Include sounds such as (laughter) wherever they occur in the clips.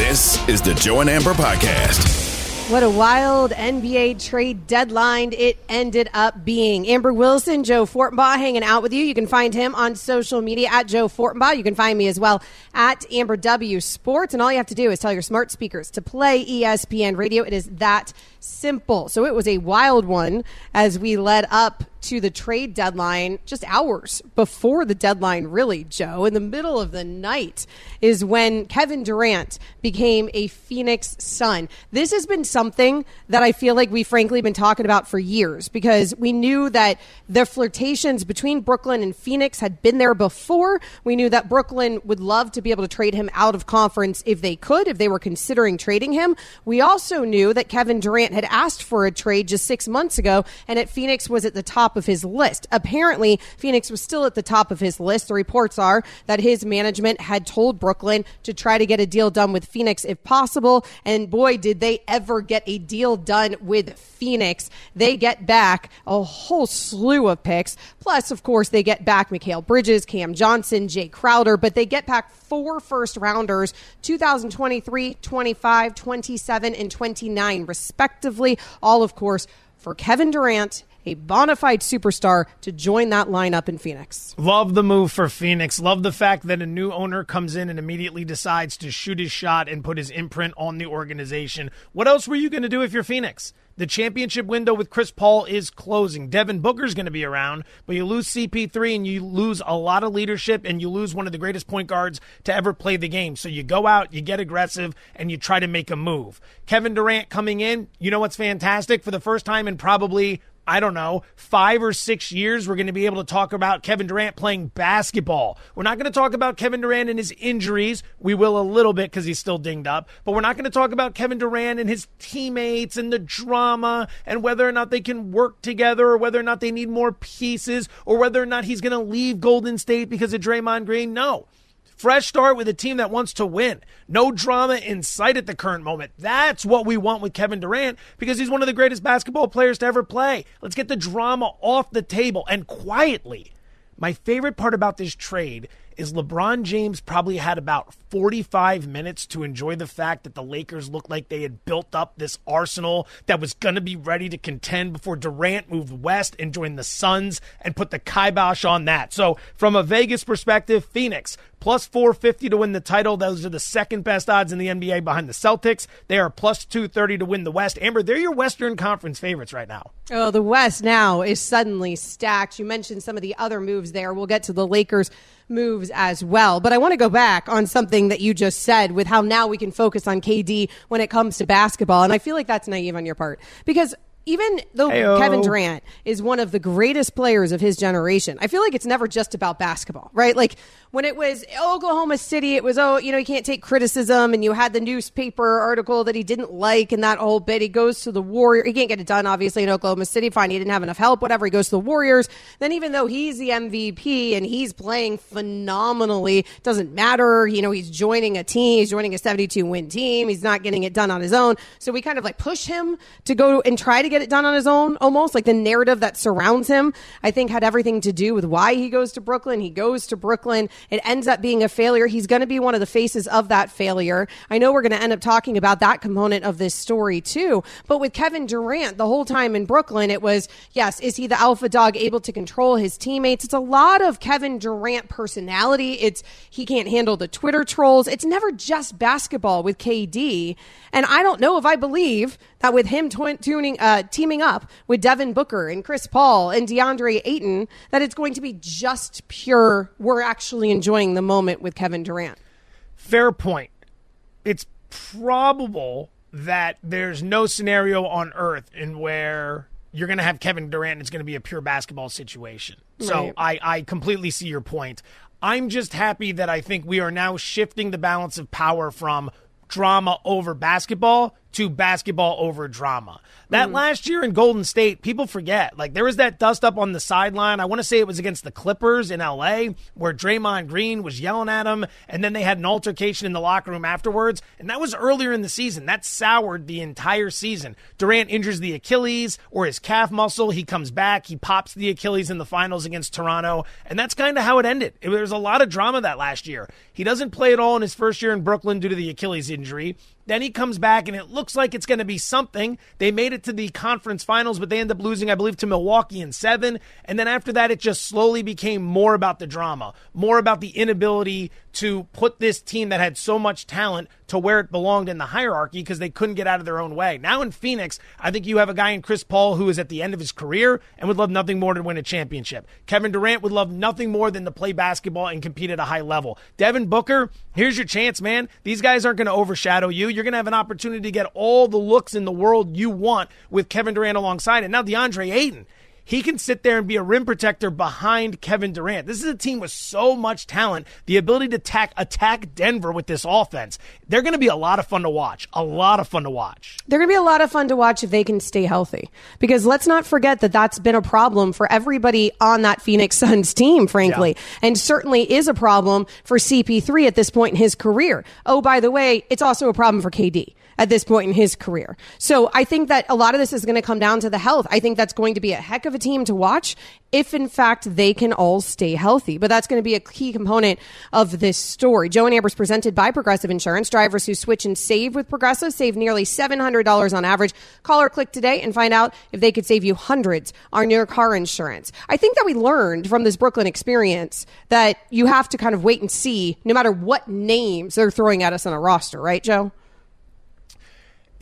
This is the Joe and Amber Podcast. What a wild NBA trade deadline it ended up being. Amber Wilson, Joe Fortenbaugh hanging out with you. You can find him on social media at Joe Fortenbaugh. You can find me as well at Amber W Sports. And all you have to do is tell your smart speakers to play ESPN radio. It is that simple. So it was a wild one as we led up to the trade deadline just hours before the deadline, really, Joe. In the middle of the night is when Kevin Durant became a Phoenix Sun. This has been something that I feel like we frankly been talking about for years because we knew that the flirtations between Brooklyn and Phoenix had been there before. We knew that Brooklyn would love to be able to trade him out of conference if they could, if they were considering trading him. We also knew that Kevin Durant had asked for a trade just six months ago and that Phoenix was at the top of his list. Apparently, Phoenix was still at the top of his list. The reports are that his management had told Brooklyn to try to get a deal done with Phoenix if possible. And boy, did they ever get a deal done with Phoenix. They get back a whole slew of picks. Plus, of course, they get back Mikal Bridges, Cam Johnson, Jae Crowder, but they get back four first rounders 2023, 25, 27, and 29, respectively. All, of course, for Kevin Durant a bona fide superstar to join that lineup in Phoenix. Love the move for Phoenix. Love the fact that a new owner comes in and immediately decides to shoot his shot and put his imprint on the organization. What else were you going to do if you're Phoenix? The championship window with Chris Paul is closing. Devin Booker's going to be around, but you lose CP3 and you lose a lot of leadership and you lose one of the greatest point guards to ever play the game. So you go out, you get aggressive, and you try to make a move. Kevin Durant coming in, you know what's fantastic? For the first time in probably I don't know, five or six years, we're going to be able to talk about Kevin Durant playing basketball. We're not going to talk about Kevin Durant and his injuries. We will a little bit because he's still dinged up, but we're not going to talk about Kevin Durant and his teammates and the drama and whether or not they can work together or whether or not they need more pieces or whether or not he's going to leave Golden State because of Draymond Green. No. Fresh start with a team that wants to win. No drama in sight at the current moment. That's what we want with Kevin Durant because he's one of the greatest basketball players to ever play. Let's get the drama off the table and quietly. My favorite part about this trade is LeBron James probably had about 45 minutes to enjoy the fact that the Lakers looked like they had built up this arsenal that was going to be ready to contend before Durant moved west and joined the Suns and put the kibosh on that. So, from a Vegas perspective, Phoenix plus 450 to win the title. Those are the second best odds in the NBA behind the Celtics. They are plus 230 to win the West. Amber, they're your Western Conference favorites right now. Oh, the West now is suddenly stacked. You mentioned some of the other moves there. We'll get to the Lakers moves as well. But I want to go back on something that you just said with how now we can focus on KD when it comes to basketball. And I feel like that's naive on your part because even though Hey-o. Kevin Durant is one of the greatest players of his generation, I feel like it's never just about basketball, right? Like when it was Oklahoma City, it was, oh, you know, you can't take criticism. And you had the newspaper article that he didn't like and that whole bit. He goes to the Warrior. He can't get it done, obviously, in Oklahoma City. Fine. He didn't have enough help, whatever. He goes to the Warriors. Then, even though he's the MVP and he's playing phenomenally, doesn't matter. You know, he's joining a team. He's joining a 72 win team. He's not getting it done on his own. So we kind of like push him to go and try to get it done on his own almost. Like the narrative that surrounds him, I think had everything to do with why he goes to Brooklyn. He goes to Brooklyn. It ends up being a failure. He's going to be one of the faces of that failure. I know we're going to end up talking about that component of this story too. But with Kevin Durant, the whole time in Brooklyn, it was, yes, is he the alpha dog able to control his teammates? It's a lot of Kevin Durant personality. It's, he can't handle the Twitter trolls. It's never just basketball with KD. And I don't know if I believe that with him tuning, uh, teaming up with Devin Booker and Chris Paul and DeAndre Ayton, that it's going to be just pure, we're actually enjoying the moment with Kevin Durant. Fair point. It's probable that there's no scenario on earth in where you're going to have Kevin Durant. It's going to be a pure basketball situation. So. I, I completely see your point. I'm just happy that I think we are now shifting the balance of power from drama over basketball to basketball over drama. That mm. last year in Golden State, people forget. Like there was that dust up on the sideline. I want to say it was against the Clippers in LA where Draymond Green was yelling at him and then they had an altercation in the locker room afterwards. And that was earlier in the season. That soured the entire season. Durant injures the Achilles or his calf muscle. He comes back. He pops the Achilles in the finals against Toronto. And that's kind of how it ended. It, there was a lot of drama that last year. He doesn't play at all in his first year in Brooklyn due to the Achilles injury. Then he comes back and it looks like it's going to be something. They made it to the conference finals, but they end up losing, I believe, to Milwaukee in seven. And then after that, it just slowly became more about the drama, more about the inability to put this team that had so much talent to where it belonged in the hierarchy because they couldn't get out of their own way. Now in Phoenix, I think you have a guy in Chris Paul who is at the end of his career and would love nothing more than to win a championship. Kevin Durant would love nothing more than to play basketball and compete at a high level. Devin Booker, here's your chance, man. These guys aren't going to overshadow you. You're going to have an opportunity to get all the looks in the world you want with Kevin Durant alongside it. Now DeAndre Ayton he can sit there and be a rim protector behind Kevin Durant. This is a team with so much talent, the ability to attack, attack Denver with this offense. They're going to be a lot of fun to watch. A lot of fun to watch. They're going to be a lot of fun to watch if they can stay healthy. Because let's not forget that that's been a problem for everybody on that Phoenix Suns team, frankly, yeah. and certainly is a problem for CP3 at this point in his career. Oh, by the way, it's also a problem for KD at this point in his career. So I think that a lot of this is going to come down to the health. I think that's going to be a heck of a team to watch if in fact they can all stay healthy. But that's going to be a key component of this story. Joe and Amber's presented by Progressive Insurance. Drivers who switch and save with Progressive save nearly $700 on average. Call or click today and find out if they could save you hundreds on your car insurance. I think that we learned from this Brooklyn experience that you have to kind of wait and see no matter what names they're throwing at us on a roster, right, Joe?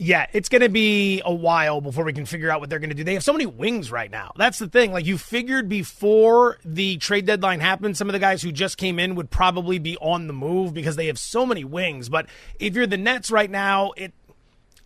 Yeah, it's going to be a while before we can figure out what they're going to do. They have so many wings right now. That's the thing. Like you figured before the trade deadline happened, some of the guys who just came in would probably be on the move because they have so many wings. But if you're the Nets right now, it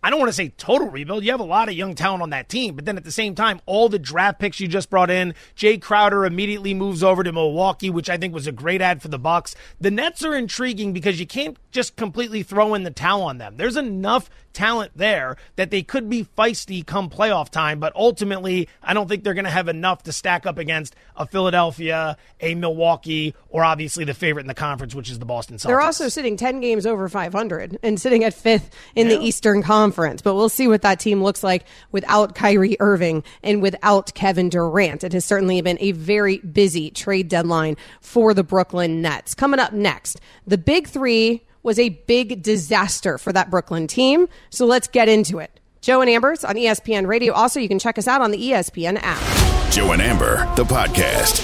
I don't want to say total rebuild. You have a lot of young talent on that team, but then at the same time, all the draft picks you just brought in, Jae Crowder immediately moves over to Milwaukee, which I think was a great add for the Bucks. The Nets are intriguing because you can't just completely throw in the towel on them. There's enough talent there that they could be feisty come playoff time, but ultimately, I don't think they're going to have enough to stack up against a Philadelphia, a Milwaukee, or obviously the favorite in the conference, which is the Boston Celtics. They're also sitting 10 games over 500 and sitting at fifth in yeah. the Eastern Conference, but we'll see what that team looks like without Kyrie Irving and without Kevin Durant. It has certainly been a very busy trade deadline for the Brooklyn Nets. Coming up next, the big three was a big disaster for that Brooklyn team. So let's get into it. Joe and Amber's on ESPN Radio. Also, you can check us out on the ESPN app. Joe and Amber, the podcast.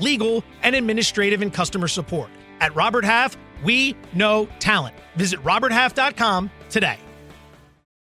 legal, and administrative and customer support. At Robert Half, we know talent. Visit RobertHalf.com today.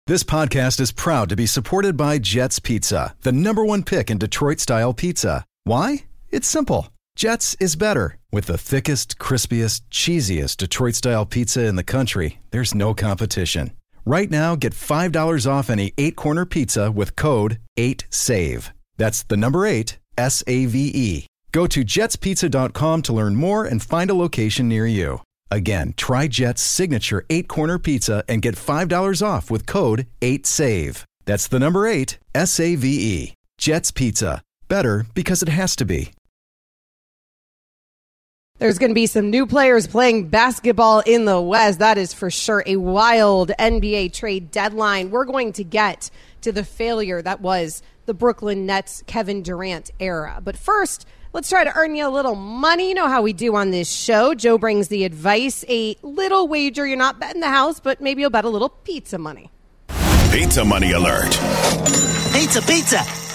This podcast is proud to be supported by Jets Pizza, the number one pick in Detroit style pizza. Why? It's simple. Jets is better. With the thickest, crispiest, cheesiest Detroit style pizza in the country, there's no competition. Right now, get $5 off any eight corner pizza with code 8SAVE. That's the number eight, S A V E. Go to jetspizza.com to learn more and find a location near you. Again, try Jet's signature eight corner pizza and get $5 off with code 8SAVE. That's the number eight, S A V E. Jet's Pizza. Better because it has to be. There's going to be some new players playing basketball in the West. That is for sure a wild NBA trade deadline. We're going to get to the failure that was the Brooklyn Nets Kevin Durant era. But first, let's try to earn you a little money. You know how we do on this show. Joe brings the advice, a little wager. You're not betting the house, but maybe you'll bet a little pizza money. Pizza money alert. Pizza, pizza.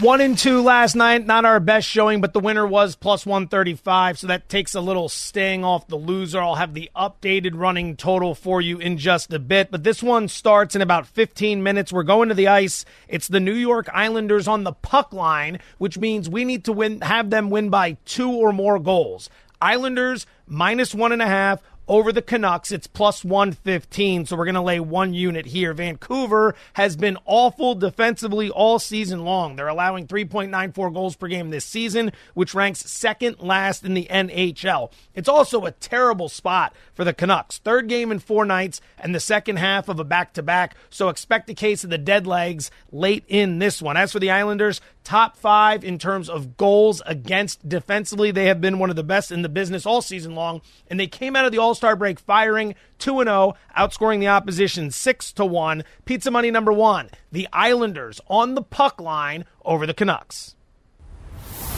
One and two last night, not our best showing, but the winner was plus 135, so that takes a little sting off the loser. I'll have the updated running total for you in just a bit, but this one starts in about 15 minutes. We're going to the ice. It's the New York Islanders on the puck line, which means we need to win, have them win by two or more goals. Islanders minus one and a half over the Canucks. It's plus 115, so we're going to lay one unit here. Vancouver has been awful defensively all season long. They're allowing 3.94 goals per game this season, which ranks second last in the NHL. It's also a terrible spot for the Canucks. Third game in four nights and the second half of a back to back, so expect a case of the dead legs late in this one. As for the Islanders, top five in terms of goals against defensively. They have been one of the best in the business all season long, and they came out of the All Star break firing 2 0, outscoring the opposition 6 to 1. Pizza money number one the Islanders on the puck line over the Canucks.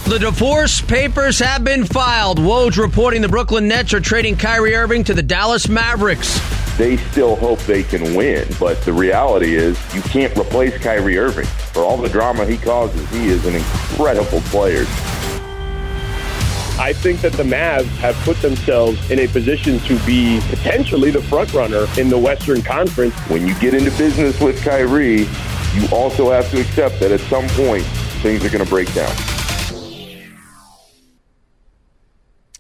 The divorce papers have been filed. Woj reporting the Brooklyn Nets are trading Kyrie Irving to the Dallas Mavericks. They still hope they can win, but the reality is you can't replace Kyrie Irving. For all the drama he causes, he is an incredible player. I think that the Mavs have put themselves in a position to be potentially the front runner in the Western Conference. When you get into business with Kyrie, you also have to accept that at some point things are going to break down.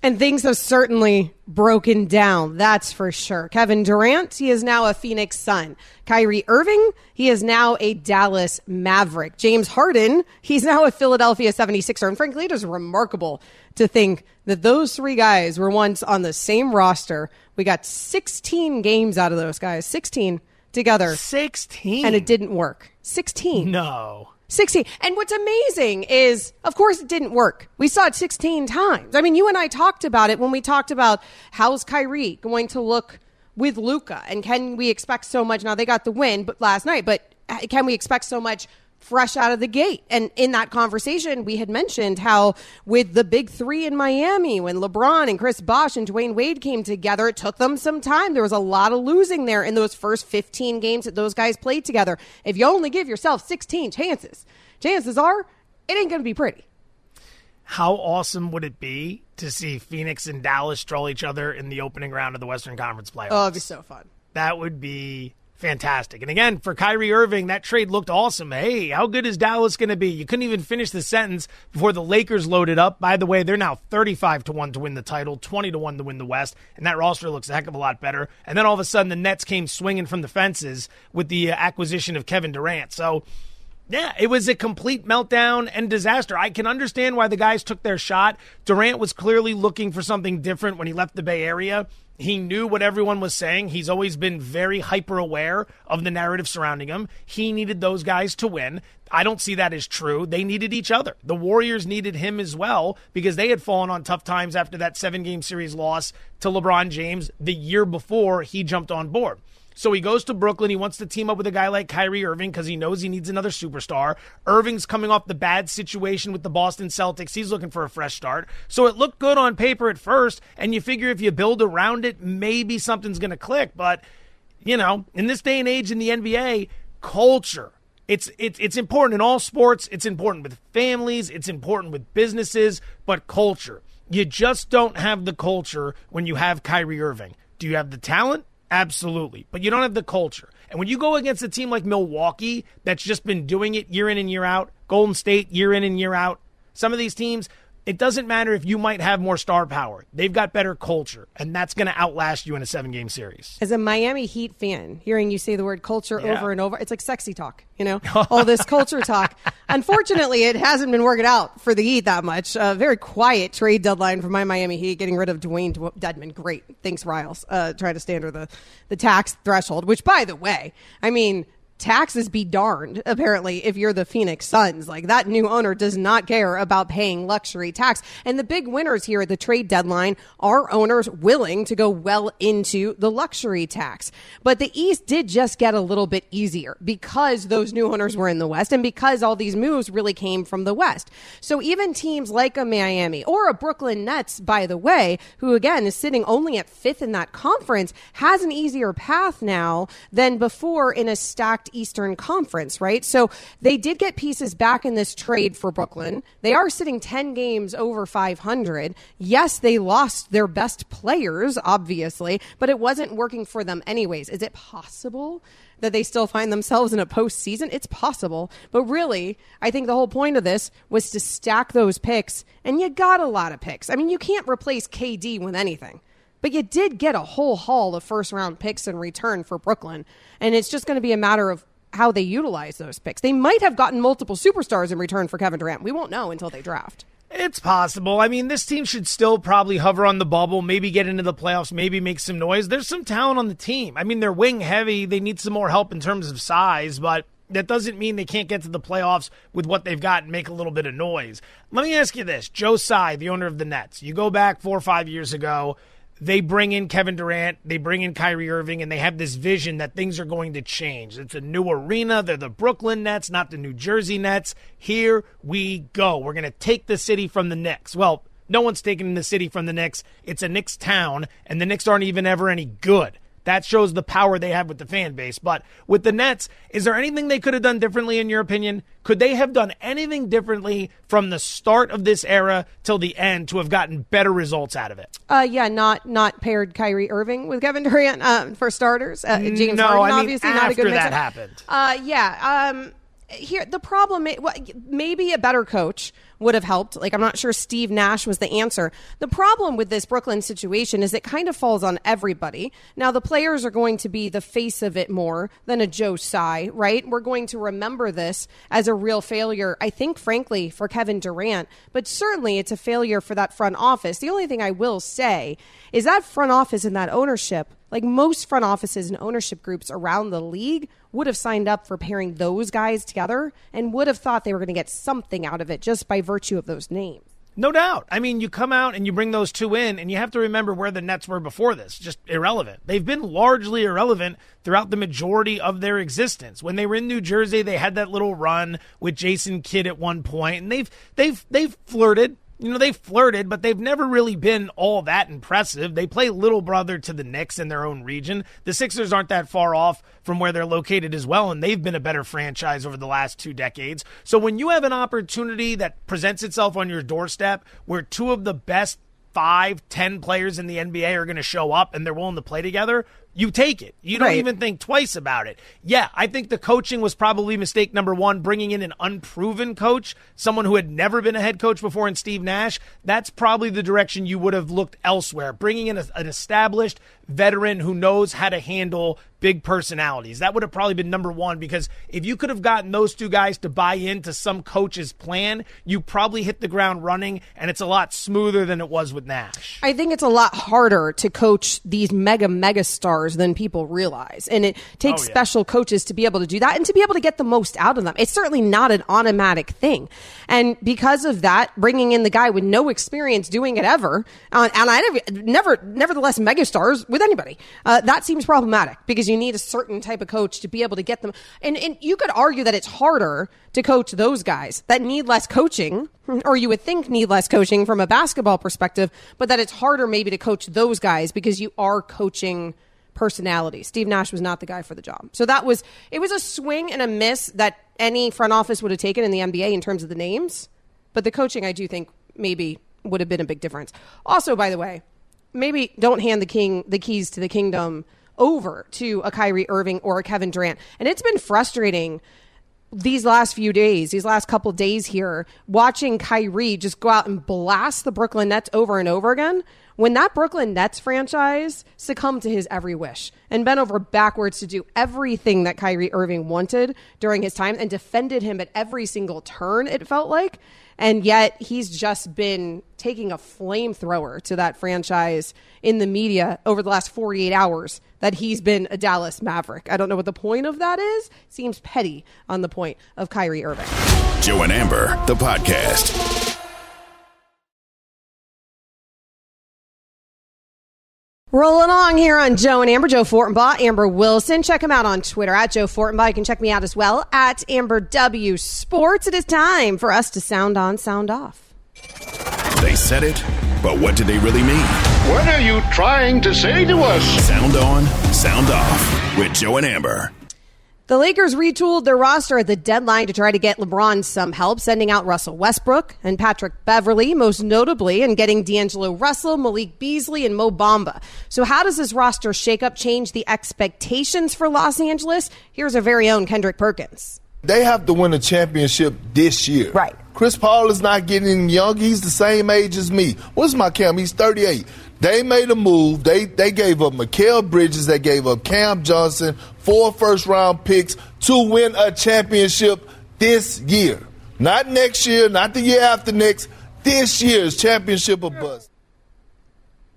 And things have certainly broken down, that's for sure. Kevin Durant, he is now a Phoenix Sun. Kyrie Irving, he is now a Dallas Maverick. James Harden, he's now a Philadelphia 76er. And frankly, it is remarkable to think that those three guys were once on the same roster. We got 16 games out of those guys, 16 together. 16? And it didn't work. 16. No. 16. And what's amazing is, of course, it didn't work. We saw it 16 times. I mean, you and I talked about it when we talked about how's Kyrie going to look with Luka and can we expect so much? Now they got the win, but last night, but can we expect so much fresh out of the gate. And in that conversation, we had mentioned how with the big three in Miami, when LeBron and Chris Bosh and Dwyane Wade came together, it took them some time. There was a lot of losing there in those first 15 games that those guys played together. If you only give yourself 16 chances, chances are it ain't going to be pretty. How awesome would it be to see Phoenix and Dallas stroll each other in the opening round of the Western Conference playoffs? Oh, it'd be so fun. That would be fantastic. And again, for Kyrie Irving, that trade looked awesome. Hey, how good is Dallas going to be? You couldn't even finish the sentence before the Lakers loaded up. By the way, they're now 35 to 1 to win the title, 20 to 1 to win the West, and that roster looks a heck of a lot better. And then all of a sudden the Nets came swinging from the fences with the uh, acquisition of Kevin Durant. So, yeah, it was a complete meltdown and disaster. I can understand why the guys took their shot. Durant was clearly looking for something different when he left the Bay Area. He knew what everyone was saying. He's always been very hyper aware of the narrative surrounding him. He needed those guys to win. I don't see that as true. They needed each other. The Warriors needed him as well because they had fallen on tough times after that seven game series loss to LeBron James the year before he jumped on board. So he goes to Brooklyn. He wants to team up with a guy like Kyrie Irving because he knows he needs another superstar. Irving's coming off the bad situation with the Boston Celtics. He's looking for a fresh start. So it looked good on paper at first, and you figure if you build around it, maybe something's going to click. But, you know, in this day and age in the NBA, culture. It's, it's it's important in all sports. It's important with families. It's important with businesses. But culture, you just don't have the culture when you have Kyrie Irving. Do you have the talent? Absolutely. But you don't have the culture. And when you go against a team like Milwaukee that's just been doing it year in and year out, Golden State year in and year out, some of these teams, it doesn't matter if you might have more star power. They've got better culture, and that's going to outlast you in a seven game series. As a Miami Heat fan, hearing you say the word culture Yeah. over and over, it's like sexy talk, you know? (laughs) All this culture talk. Unfortunately, it hasn't been working out for the Heat that much. A very quiet trade deadline for my Miami Heat, getting rid of Dewayne Dw- Dedmon. Great. Thanks, Riles. Uh, trying to stay under the, the tax threshold, which, by the way, I mean, taxes be darned apparently if you're the phoenix suns. Like that new owner does not care about paying luxury tax. And the big winners here at the trade deadline are owners willing to go well into the luxury tax. But the east did just get a little bit easier because those new owners were in the west and because all these moves really came from the west. So even teams like a miami or a brooklyn nets by the way who again is sitting only at fifth in that conference has an easier path now than before in a stacked Eastern Conference, right? So they did get pieces back in this trade for Brooklyn. They are sitting 10 games over 500. Yes, they lost their best players, obviously, but it wasn't working for them anyways. Is it possible? that they still find themselves in a postseason? It's possible. But really, I think the whole point of this was to stack those picks, and you got a lot of picks. I mean, you can't replace KD with anything. But you did get a whole haul of first round picks in return for Brooklyn. And it's just going to be a matter of how they utilize those picks. They might have gotten multiple superstars in return for Kevin Durant. We won't know until they draft. It's possible. I mean, this team should still probably hover on the bubble, maybe get into the playoffs, maybe make some noise. There's some talent on the team. I mean, they're wing heavy. They need some more help in terms of size, but that doesn't mean they can't get to the playoffs with what they've got and make a little bit of noise. Let me ask you this Joe Tsai, the owner of the Nets, you go back four or five years ago they bring in Kevin Durant, they bring in Kyrie Irving, and they have this vision that things are going to change. It's a new arena. They're the Brooklyn Nets, not the New Jersey Nets. Here we go. We're going to take the city from the Knicks. Well, no one's taking the city from the Knicks. It's a Knicks town, and the Knicks aren't even ever any good. That shows the power they have with the fan base. But with the Nets, is there anything they could have done differently in your opinion? Could they have done anything differently from the start of this era till the end to have gotten better results out of it? Uh, yeah, not not paired Kyrie Irving with Kevin Durant uh, for starters. Uh, James no, Harden, I mean, obviously not a good after that mix-up. happened. Uh, yeah. Um, here the problem maybe a better coach would have helped. Like i'm not sure steve nash was the answer. The problem with this brooklyn situation is it kind of falls on everybody. Now the players are going to be the face of it more than a joe Tsai, right? We're going to remember this as a real failure i think frankly for kevin durant. But certainly it's a failure for that front office. The only thing i will say is that front office and that ownership like most front offices and ownership groups around the league would have signed up for pairing those guys together and would have thought they were going to get something out of it just by virtue of those names. No doubt. I mean, you come out and you bring those two in, and you have to remember where the Nets were before this. Just irrelevant. They've been largely irrelevant throughout the majority of their existence. When they were in New Jersey, they had that little run with Jason Kidd at one point, and they've they've they've flirted. You know, they've flirted, but they've never really been all that impressive. They play little brother to the Knicks in their own region. The Sixers aren't that far off from where they're located as well, and they've been a better franchise over the last two decades. So when you have an opportunity that presents itself on your doorstep where two of the best five, ten players in the NBA are going to show up and they're willing to play together, you take it. You don't Right. even think twice about it. Yeah, I think the coaching was probably mistake number one, bringing in an unproven coach, someone who had never been a head coach before in Steve Nash. That's probably the direction you would have looked elsewhere, bringing in a, an established veteran who knows how to handle big personalities. That would have probably been number one because if you could have gotten those two guys to buy into some coach's plan, you probably hit the ground running and it's a lot smoother than it was with Nash. I think it's a lot harder to coach these mega mega stars than people realize. And it takes Oh, yeah. special coaches to be able to do that and to be able to get the most out of them. It's certainly not an automatic thing. And because of that, bringing in the guy with no experience doing it ever, uh, and I never, never, nevertheless, megastars with anybody, uh, that seems problematic because you need a certain type of coach to be able to get them. And, and you could argue that it's harder to coach those guys that need less coaching, or you would think need less coaching from a basketball perspective, but that it's harder maybe to coach those guys because you are coaching personality. Steve Nash was not the guy for the job. So that was it was a swing and a miss that any front office would have taken in the NBA in terms of the names, but the coaching I do think maybe would have been a big difference. Also, by the way, maybe don't hand the king the keys to the kingdom over to a Kyrie Irving or a Kevin Durant. And it's been frustrating these last few days, these last couple days here, watching Kyrie just go out and blast the Brooklyn Nets over and over again, when that Brooklyn Nets franchise succumbed to his every wish and bent over backwards to do everything that Kyrie Irving wanted during his time and defended him at every single turn, it felt like. And yet he's just been taking a flamethrower to that franchise in the media over the last 48 hours that he's been a Dallas Maverick. I don't know what the point of that is. Seems petty on the point of Kyrie Irving. Joe and Amber, the podcast. Rolling along here on Joe and Amber, Joe Fortenbaugh, Amber Wilson. Check him out on Twitter at Joe Fortenbaugh. You can check me out as well at Amber W Sports. It is time for us to sound on, sound off. They said it, but what did they really mean? What are you trying to say to us? Sound on, sound off with Joe and Amber. The Lakers retooled their roster at the deadline to try to get LeBron some help, sending out Russell Westbrook and Patrick Beverley, most notably, and getting D'Angelo Russell, Malik Beasley, and Mo Bamba. So, how does this roster shakeup change the expectations for Los Angeles? Here's our very own Kendrick Perkins. They have to win a championship this year. Right. Chris Paul is not getting young. He's the same age as me. What's my cam? He's 38. They made a move. They they gave up Mikal Bridges. They gave up Cam Johnson, four first round picks to win a championship this year. Not next year, not the year after next. This year's championship of bust.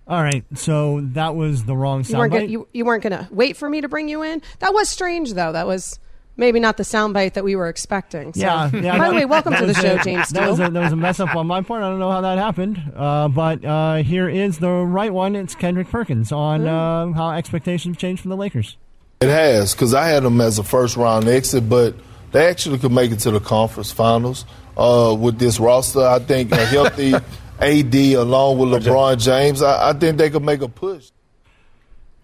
All right, so that was the wrong You soundbite. gonna, you, you weren't gonna wait for me to bring you in. That was strange, though. That was maybe not the soundbite that we were expecting. So. Yeah, yeah. By the way, welcome to the show, a- James. That was, a, that was a mess up on my part. I don't know how that happened, uh, but uh, here is the right one. It's Kendrick Perkins on uh, how expectations changed from the Lakers. It has, because I had them as a first round exit, but they actually could make it to the conference finals uh, with this roster. I think a healthy (laughs) AD along with LeBron James, I, I think they could make a push.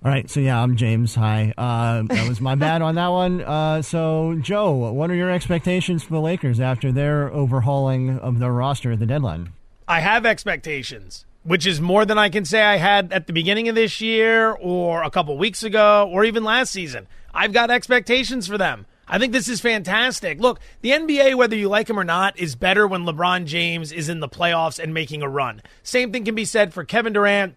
All right, so yeah, I'm James. Hi, uh, that was my bad on that one. Uh, so Joe, what are your expectations for the Lakers after their overhauling of their roster at the deadline? I have expectations, which is more than I can say I had at the beginning of this year or a couple weeks ago or even last season. I've got expectations for them. I think this is fantastic. Look, the NBA, whether you like him or not, is better when LeBron James is in the playoffs and making a run. Same thing can be said for Kevin Durant,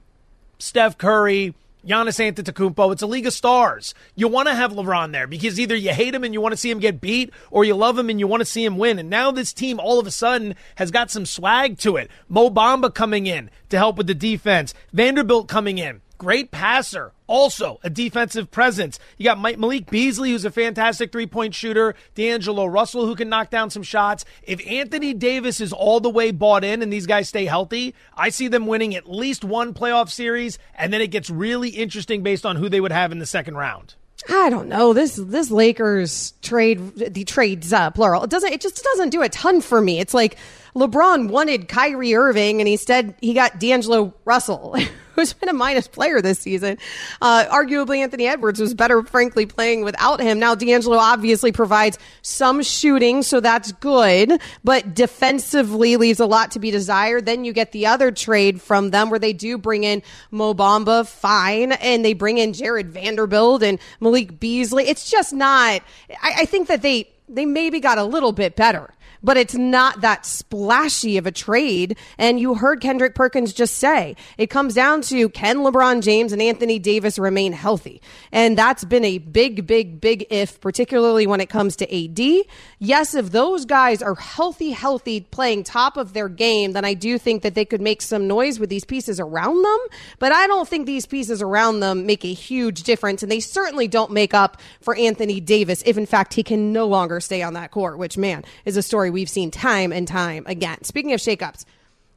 Steph Curry, Giannis Antetokounmpo. It's a league of stars. You want to have LeBron there because either you hate him and you want to see him get beat, or you love him and you want to see him win. And now this team all of a sudden has got some swag to it. Mo Bamba coming in to help with the defense. Vanderbilt coming in. Great passer. Also, a defensive presence. You got Mike Malik Beasley, who's a fantastic three point shooter. D'Angelo Russell, who can knock down some shots. If Anthony Davis is all the way bought in and these guys stay healthy, I see them winning at least one playoff series, and then it gets really interesting based on who they would have in the second round. I don't know this this Lakers trade the trades uh, plural. It doesn't it just doesn't do a ton for me. It's like LeBron wanted Kyrie Irving and instead he got D'Angelo Russell, (laughs) who's been a minus player this season. Uh, arguably Anthony Edwards was better, frankly, playing without him. Now D'Angelo obviously provides some shooting, so that's good, but defensively leaves a lot to be desired. Then you get the other trade from them where they do bring in Mo Bamba, fine, and they bring in Jarred Vanderbilt and Malik Beasley. It's just not. I, I think that they they maybe got a little bit better. But it's not that splashy of a trade. And you heard Kendrick Perkins just say it comes down to can LeBron James and Anthony Davis remain healthy? And that's been a big, big, big if, particularly when it comes to AD. Yes, if those guys are healthy, healthy, playing top of their game, then I do think that they could make some noise with these pieces around them. But I don't think these pieces around them make a huge difference. And they certainly don't make up for Anthony Davis if, in fact, he can no longer stay on that court, which, man, is a story we've seen time and time again. Speaking of shakeups,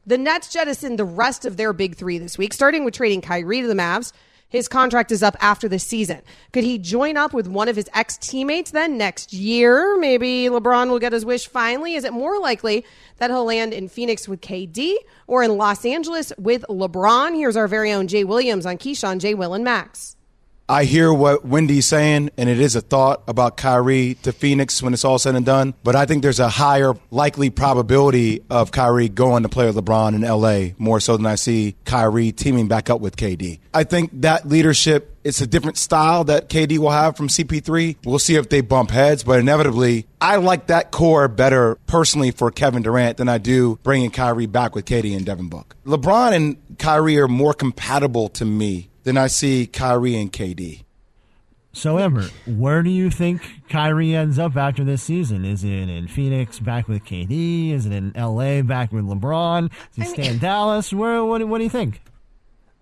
the Nets jettisoned the rest of their big three this week, starting with trading Kyrie to the Mavs. His contract is up after the season. Could he join up with one of his ex teammates then next year? Maybe LeBron will get his wish finally. Is it more likely that he'll land in Phoenix with KD or in Los Angeles with LeBron? Here's our very own Jay Williams on Keyshawn, Jay, Will, and Max. I hear what Wendy's saying, and it is a thought about Kyrie to Phoenix when it's all said and done. But I think there's a higher likely probability of Kyrie going to play with LeBron in LA more so than I see Kyrie teaming back up with KD. I think that leadership it's a different style that KD will have from CP3. We'll see if they bump heads, but inevitably, I like that core better personally for Kevin Durant than I do bringing Kyrie back with KD and Devin Book. LeBron and Kyrie are more compatible to me than I see Kyrie and KD. So, Amber, where do you think Kyrie ends up after this season? Is it in Phoenix back with KD? Is it in LA back with LeBron? Does he stay in Dallas? Where? What, what do you think?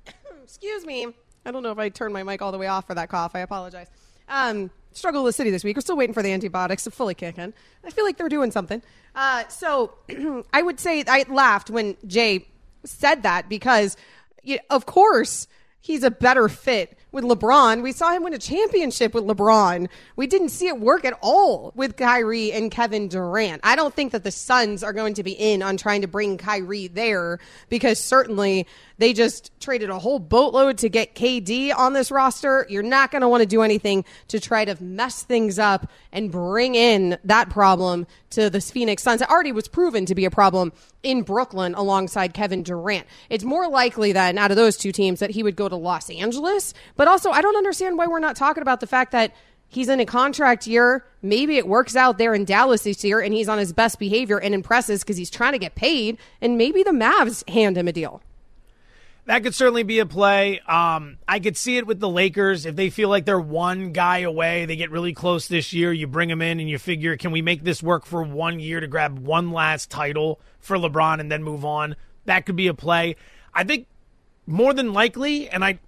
(coughs) Excuse me. I don't know if I turned my mic all the way off for that cough. I apologize. Um, struggle with the city this week. We're still waiting for the antibiotics to fully kick in. I feel like they're doing something. Uh, so (coughs) I would say I laughed when Jay said that because, you of course, he's a better fit with LeBron. We saw him win a championship with LeBron. We didn't see it work at all with Kyrie and Kevin Durant. I don't think that the Suns are going to be in on trying to bring Kyrie there because certainly they just traded a whole boatload to get KD on this roster. You're not going to want to do anything to try to mess things up and bring in that problem to the Phoenix Suns. It already was proven to be a problem in Brooklyn alongside Kevin Durant. It's more likely then out of those two teams that he would go to Los Angeles. But also, I don't understand why we're not talking about the fact that he's in a contract year. Maybe it works out there in Dallas this year and he's on his best behavior and impresses because he's trying to get paid. And maybe the Mavs hand him a deal. That could certainly be a play. Um, I could see it with the Lakers if they feel like they're one guy away. They get really close this year. You bring them in and you figure, can we make this work for one year to grab one last title for LeBron and then move on? That could be a play. I think more than likely, and I,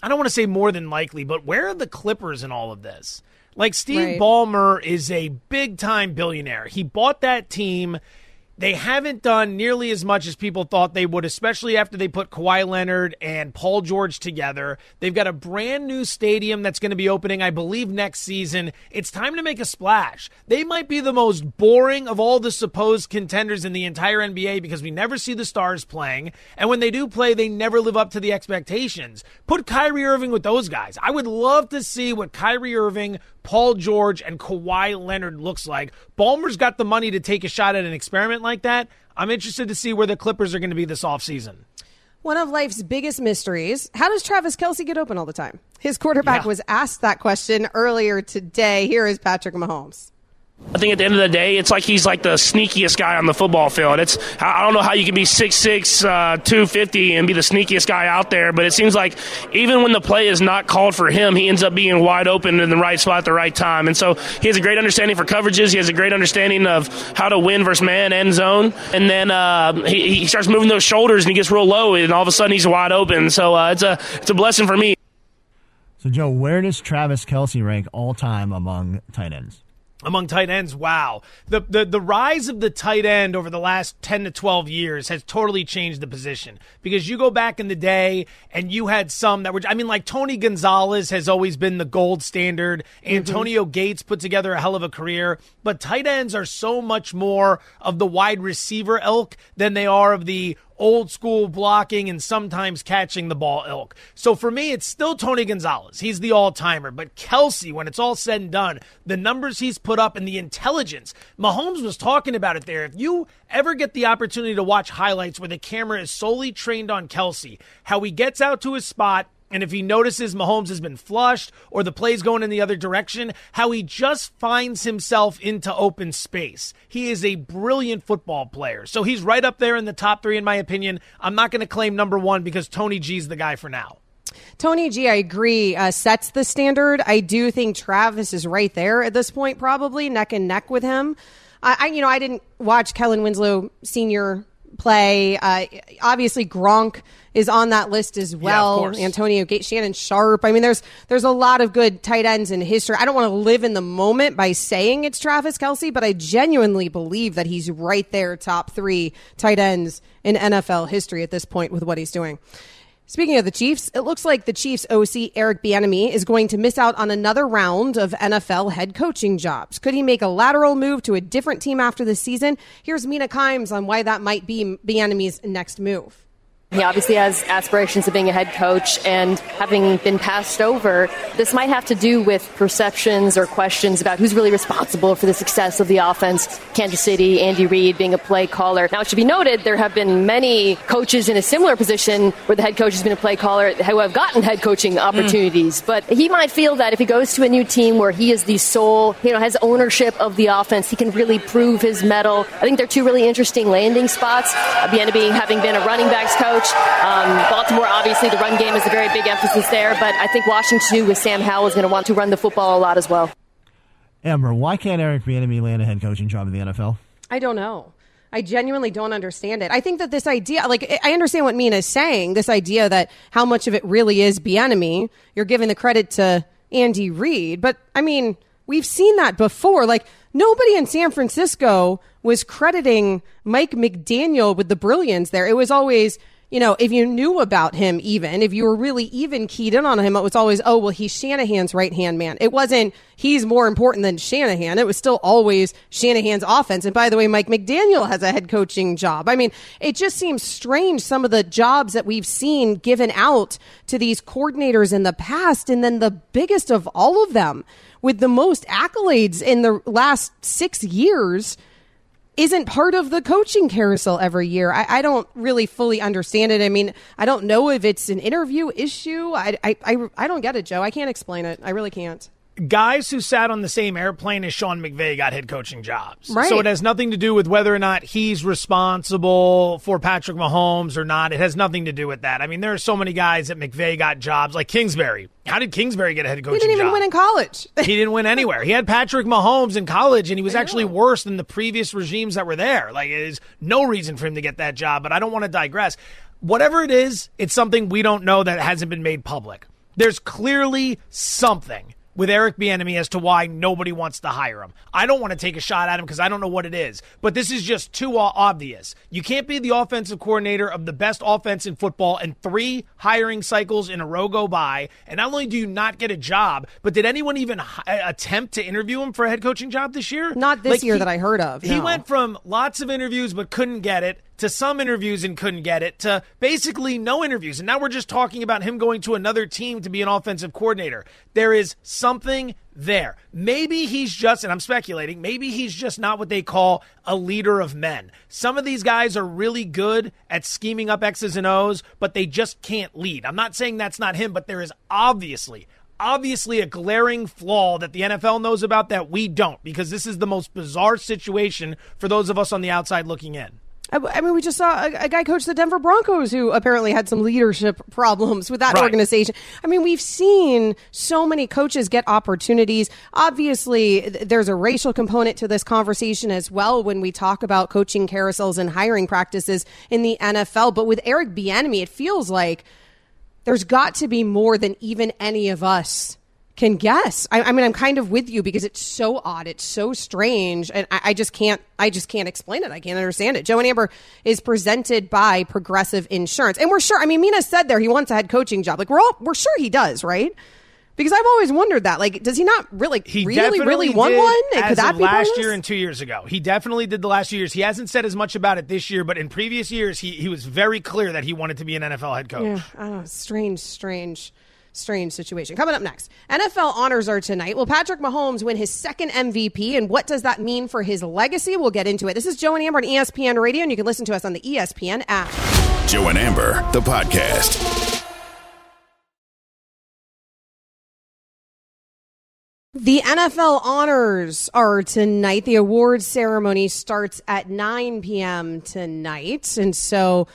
I don't want to say more than likely, but where are the Clippers in all of this? Like Steve right. Ballmer is a big time billionaire. He bought that team they haven't done nearly as much as people thought they would, especially after they put Kawhi Leonard and Paul George together. They've got a brand new stadium that's going to be opening, I believe, next season. It's time to make a splash. They might be the most boring of all the supposed contenders in the entire NBA because we never see the stars playing. And when they do play, they never live up to the expectations. Put Kyrie Irving with those guys. I would love to see what Kyrie Irving, Paul George, and Kawhi Leonard looks like. Ballmer's got the money to take a shot at an experiment like that. I'm interested to see where the Clippers are going to be this offseason. One of life's biggest mysteries. How does Travis Kelce get open all the time? His quarterback yeah. was asked that question earlier today. Here is Patrick Mahomes. I think at the end of the day, it's like he's like the sneakiest guy on the football field. It's I don't know how you can be 6'6", uh, 250 and be the sneakiest guy out there, but it seems like even when the play is not called for him, he ends up being wide open in the right spot at the right time. And so he has a great understanding for coverages. He has a great understanding of how to win versus man and zone. And then uh, he, he starts moving those shoulders and he gets real low, and all of a sudden he's wide open. So uh, it's a it's a blessing for me. So Joe, where does Travis Kelce rank all time among tight ends? Among tight ends, wow. The, the the rise of the tight end over the last 10 to 12 years has totally changed the position. Because you go back in the day and you had some that were I mean like Tony Gonzalez has always been the gold standard. Mm-hmm. Antonio. Gates put together a hell of a career, but tight ends are so much more of the wide receiver elk than they are of the old school blocking and sometimes catching the ball ilk. So for me, it's still Tony Gonzalez. He's the all timer. But Kelce, when it's all said and done, the numbers he's put up and the intelligence, Mahomes was talking about it there. If you ever get the opportunity to watch highlights where the camera is solely trained on Kelce, how he gets out to his spot, and if he notices Mahomes has been flushed or the play's going in the other direction, how he just finds himself into open space. He is a brilliant football player. So he's right up there in the top three, in my opinion. I'm not going to claim number one because Tony G's the guy for now. Tony G, I agree, uh, sets the standard. I do think Travis is right there at this point, probably neck and neck with him. I, I you know, I didn't watch Kellen Winslow Senior play. Uh, obviously, Gronk is on that list as well. Yeah, Antonio Gates, Shannon Sharpe. I mean, there's there's a lot of good tight ends in history. I don't want to live in the moment by saying it's Travis Kelce, but I genuinely believe that he's right there, top three tight ends in NFL history at this point with what he's doing. Speaking of the Chiefs, it looks like the Chiefs OC Eric Bieniemy is going to miss out on another round of NFL head coaching jobs. Could he make a lateral move to a different team after the season? Here's Mina Kimes on why that might be Bieniemy's next move. He obviously has aspirations of being a head coach, and having been passed over, this might have to do with perceptions or questions about who's really responsible for the success of the offense. Kansas City, Andy Reid being a play caller. Now, it should be noted there have been many coaches in a similar position where the head coach has been a play caller who have gotten head coaching opportunities. Mm. But he might feel that if he goes to a new team where he is the sole, you know, has ownership of the offense, he can really prove his mettle. I think they're two really interesting landing spots. Uh, Bieniemy having been a running backs coach um, Baltimore, obviously, the run game is a very big emphasis there, but I think Washington with Sam Howell is going to want to run the football a lot as well. Amber, why can't Eric Bieniemy land a head coaching job in the NFL? I don't know. I genuinely don't understand it. I think that this idea, like, I understand what Mina is saying. This idea that how much of it really is Bieniemy. You're giving the credit to Andy Reid, but I mean, we've seen that before. Like, nobody in San Francisco was crediting Mike McDaniel with the brilliance there. It was always you know, if you knew about him, even if you were really even keyed in on him, it was always, oh, well, he's Shanahan's right hand man. It wasn't he's more important than Shanahan. It was still always Shanahan's offense. And by the way, Mike McDaniel has a head coaching job. I mean, it just seems strange some of the jobs that we've seen given out to these coordinators in the past. And then the biggest of all of them with the most accolades in the last six years isn't part of the coaching carousel every year. I, I, don't really fully understand it. I mean, I don't know if it's an interview issue. I, I, I, I don't get it, Joe. I can't explain it. I really can't guys who sat on the same airplane as Sean McVay got head coaching jobs. Right. So it has nothing to do with whether or not he's responsible for Patrick Mahomes or not. It has nothing to do with that. I mean, there are so many guys that McVay got jobs, like Kingsbury. How did Kingsbury get a head coaching job? He didn't even job? win in college. he didn't win anywhere. He had Patrick Mahomes in college, and he was actually worse than the previous regimes that were there. Like, there's no reason for him to get that job, but I don't want to digress. Whatever it is, it's something we don't know that hasn't been made public. There's clearly something with Eric Bieniemy as to why nobody wants to hire him. I don't want to take a shot at him because I don't know what it is, but this is just too obvious. You can't be the offensive coordinator of the best offense in football and three hiring cycles in a row go by, and not only do you not get a job, but did anyone even attempt to interview him for a head coaching job this year? Not this like year he, that I heard of. No. He went from lots of interviews but couldn't get it to some interviews and couldn't get it to basically no interviews. And now we're just talking about him going to another team to be an offensive coordinator. There is something there. Maybe he's just, and I'm speculating, maybe he's just not what they call a leader of men. Some of these guys are really good at scheming up X's and O's, but they just can't lead. I'm not saying that's not him, but there is obviously obviously a glaring flaw that the NFL knows about that we don't because this is the most bizarre situation for those of us on the outside looking in. I mean, we just saw a, a, guy coach the Denver Broncos who apparently had some leadership (laughs) problems with that right. organization. I mean, we've seen so many coaches get opportunities. Obviously, there's a racial component to this conversation as well when we talk about coaching carousels and hiring practices in the NFL. But with Eric Bieniemy, it feels like there's got to be more than even any of us can guess. I, I, mean, I'm kind of with you because it's so odd, it's so strange, and I, I, just can't. I just can't explain it. I can't understand it. Joe and Amber is presented by Progressive Insurance, and we're sure. I mean, Mina said there he wants a head coaching job. Like we're all we're sure he does, right? Because I've always wondered that. Like, does he not really, he really, really want one? Could that be last year and two years ago? He definitely did the last two years. He hasn't said as much about it this year, but in previous years, he he was very clear that he wanted to be an NFL head coach. Yeah, oh, strange, strange strange situation. Coming up next, NFL honors are tonight. Will Patrick Mahomes win his second MVP, and what does that mean for his legacy? We'll get into it. This is Joe and Amber on ESPN Radio, and you can listen to us on the ESPN app. Joe and Amber, the podcast. The NFL honors are tonight. The awards ceremony starts at 9 p.m. tonight. And so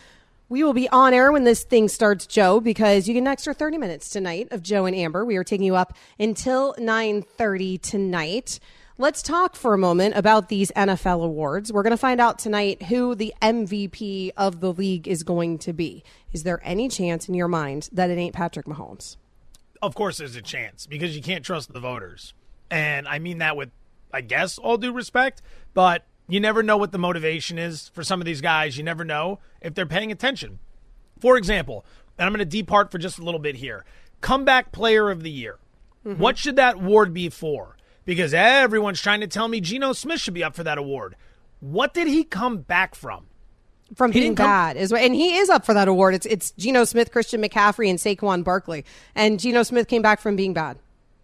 we will be on air when this thing starts, Joe, because you get an extra 30 minutes tonight of Joe and Amber. We are taking you up until 9:30 tonight. Let's talk for a moment about these NFL awards. We're going to find out tonight who the MVP of the league is going to be. Is there any chance in your mind that it ain't Patrick Mahomes? Of course there's a chance because you can't trust the voters. And I mean that with I guess all due respect, but you never know what the motivation is for some of these guys. You never know if they're paying attention. For example, and I'm going to depart for just a little bit here comeback player of the year. Mm-hmm. What should that award be for? Because everyone's trying to tell me Geno Smith should be up for that award. What did he come back from? from He being come- bad is and he is up for that award. It's it's Geno Smith, Christian McCaffrey, and Saquon Barkley. And Geno Smith came back from being bad.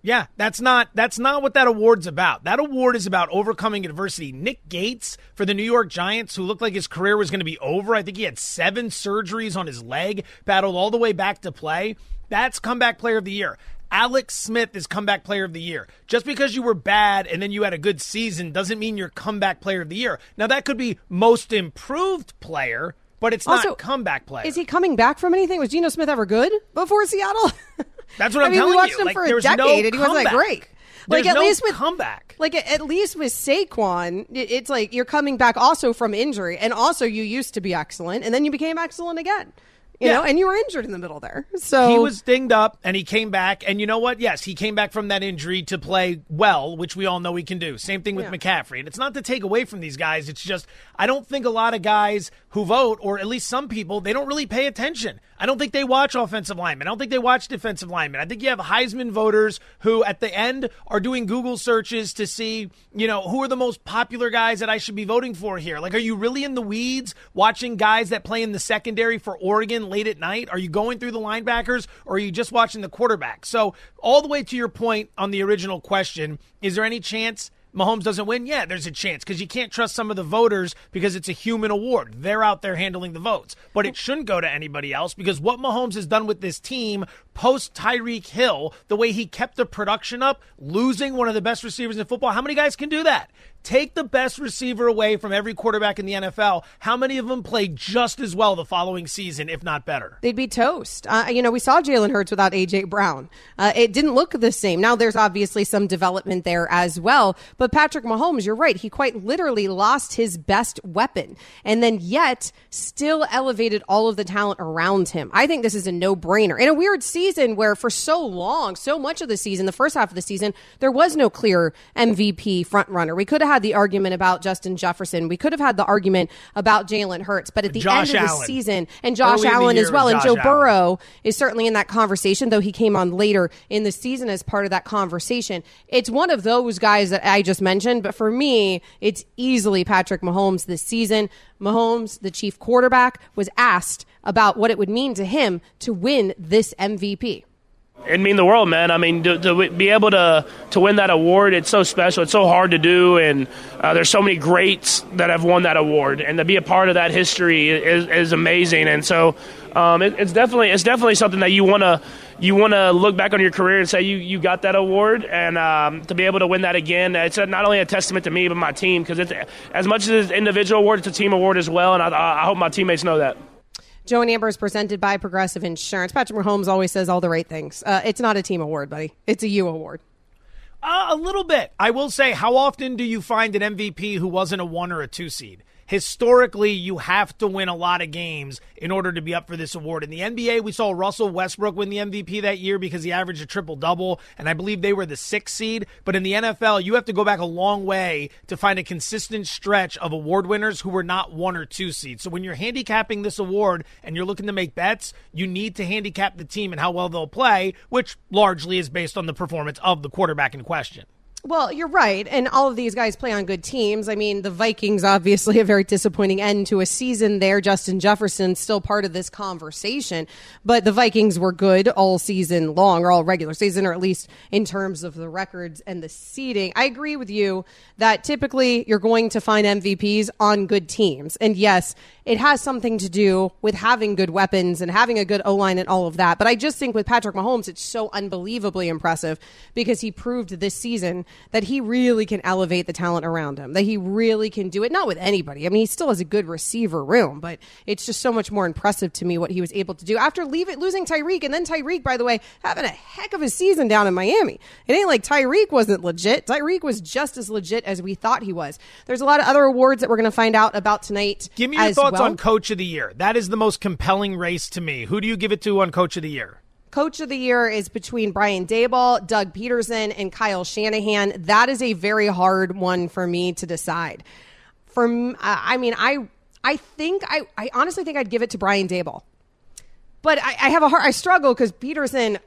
Yeah, that's not that's not what that award's about. That award is about overcoming adversity. Nick Gates for the New York Giants, who looked like his career was going to be over. I think he had seven surgeries on his leg, battled all the way back to play. That's comeback player of the year. Alex Smith is comeback player of the year. Just because you were bad and then you had a good season doesn't mean you're comeback player of the year. Now that could be most improved player, but it's Also, not comeback player. Is he coming back from anything? Was Geno Smith ever good before Seattle? (laughs) That's what I I'm mean, telling we watched you. him Like, for a there's no decade, and he wasn't that great. There's like at no least with comeback. Like at at least with Saquon, it's like you're coming back also from injury, and also you used to be excellent, and then you became excellent again. You Yeah. know, and you were injured in the middle there. So he was dinged up and he came back. And you know what? Yes, he came back from that injury to play well, which we all know he can do. Same thing with Yeah. McCaffrey. And it's not to take away from these guys. It's just, I don't think a lot of guys who vote, or at least some people, they don't really pay attention. I don't think they watch offensive linemen. I don't think they watch defensive linemen. I think you have Heisman voters who at the end are doing Google searches to see, you know, who are the most popular guys that I should be voting for here. Like, are you really in the weeds watching guys that play in the secondary for Oregon late at night? Are you going through the linebackers or are you just watching the quarterback? So, all the way to your point on the original question, is there any chance Mahomes doesn't win? Yeah, there's a chance because you can't trust some of the voters because it's a human award. They're out there handling the votes. But it shouldn't go to anybody else because what Mahomes has done with this team post Tyreek Hill, the way he kept the production up, losing one of the best receivers in football, how many guys can do that? Take the best receiver away from every quarterback in the NFL. How many of them play just as well the following season, if not better? they'd be toast. Uh, you know, we saw Jalen Hurts without AJ Brown. Uh, it didn't look the same. Now there's obviously some development there as well. But Patrick Mahomes, you're right. He quite literally lost his best weapon, and then yet still elevated all of the talent around him. I think this is a no-brainer in a weird season where for so long, so much of the season, the first half of the season, there was no clear MVP front runner. We could have had the argument about Justin Jefferson. We could have had the argument about Jalen Hurts. But at the Josh end of the Allen. season, and Josh Early Allen as well, and Joe Allen. Burrow is certainly in that conversation, though he came on later in the season as part of that conversation. It's one of those guys that I just mentioned, but for me, it's easily Patrick Mahomes this season. Mahomes, the chief quarterback, was asked about what it would mean to him to win this MVP. It'd mean the world, man. I mean, to, to be able to to win that award, it's so special. It's so hard to do, and uh, there's so many greats that have won that award, and to be a part of that history is, is amazing. And so, um, it, it's definitely it's definitely something that you want to you want to look back on your career and say you you got that award, and um, to be able to win that again, it's a, not only a testament to me but my team because it's as much as an individual award, it's a team award as well, and I, I hope my teammates know that. Joe and Amber is presented by Progressive Insurance. Patrick Mahomes always says all the right things. Uh, it's not a team award, buddy. It's a you award. Uh, a little bit. I will say, how often do you find an MVP who wasn't a one or a two seed? Historically, you have to win a lot of games in order to be up for this award. In the NBA, we saw Russell Westbrook win the MVP that year because he averaged a triple double, and I believe they were the sixth seed. But in the NFL, you have to go back a long way to find a consistent stretch of award winners who were not one or two seeds. So when you're handicapping this award and you're looking to make bets, you need to handicap the team and how well they'll play, which largely is based on the performance of the quarterback in question. Well, you're right. And all of these guys play on good teams. I mean, the Vikings, obviously, (laughs) a very disappointing end to a season there. Justin Jefferson still part of this conversation. But the Vikings were good all season long, or all regular season, or at least in terms of the records and the seeding. I agree with you that typically you're going to find MVPs on good teams. And yes, it has something to do with having good weapons and having a good O line and all of that. But I just think with Patrick Mahomes, it's so unbelievably impressive because he proved this season that he really can elevate the talent around him, that he really can do it, not with anybody. I mean, he still has a good receiver room, but it's just so much more impressive to me what he was able to do after leave it, losing Tyreek. And then Tyreek, by the way, having a heck of a season down in Miami. It ain't like Tyreek wasn't legit. Tyreek was just as legit as we thought he was. There's a lot of other awards that we're going to find out about tonight. Give me your thoughts well. on Coach of the Year. That is the most compelling race to me. Who do you give it to on Coach of the Year? Coach of the year is between Brian Daboll, Doug Pederson, and Kyle Shanahan. That is a very hard one for me to decide. For I I mean, I I think I I honestly think I'd give it to Brian Daboll, but I, I have a hard I struggle because Pederson.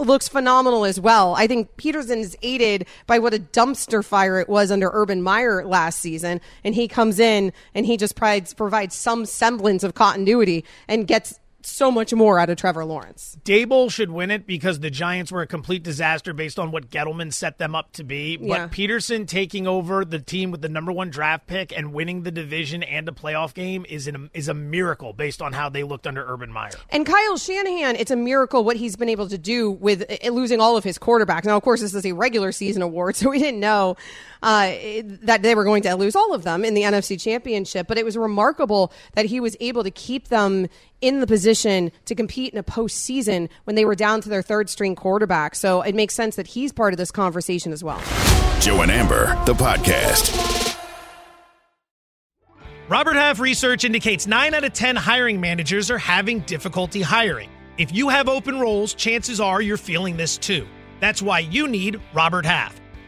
Looks phenomenal as well. I think Pederson is aided by what a dumpster fire it was under Urban Meyer last season, and he comes in and he just provides provides some semblance of continuity and gets so much more out of Trevor Lawrence. Daboll should win it because the Giants were a complete disaster based on what Gettleman set them up to be. But Yeah. Pederson taking over the team with the number one draft pick and winning the division and a playoff game is an, is a miracle based on how they looked under Urban Meyer. And Kyle Shanahan, it's a miracle what he's been able to do with uh, losing all of his quarterbacks. Now, of course, this is a regular season award, (laughs) so we didn't know uh, that they were going to lose all of them in the NFC Championship. But it was remarkable that he was able to keep them in the position to compete in a postseason when they were down to their third string quarterback. So it makes sense that he's part of this conversation as well. Joe and Amber, the podcast. Robert Half research indicates 9 out of 10 hiring managers are having difficulty hiring. If you have open roles, chances are you're feeling this too. That's why you need Robert Half.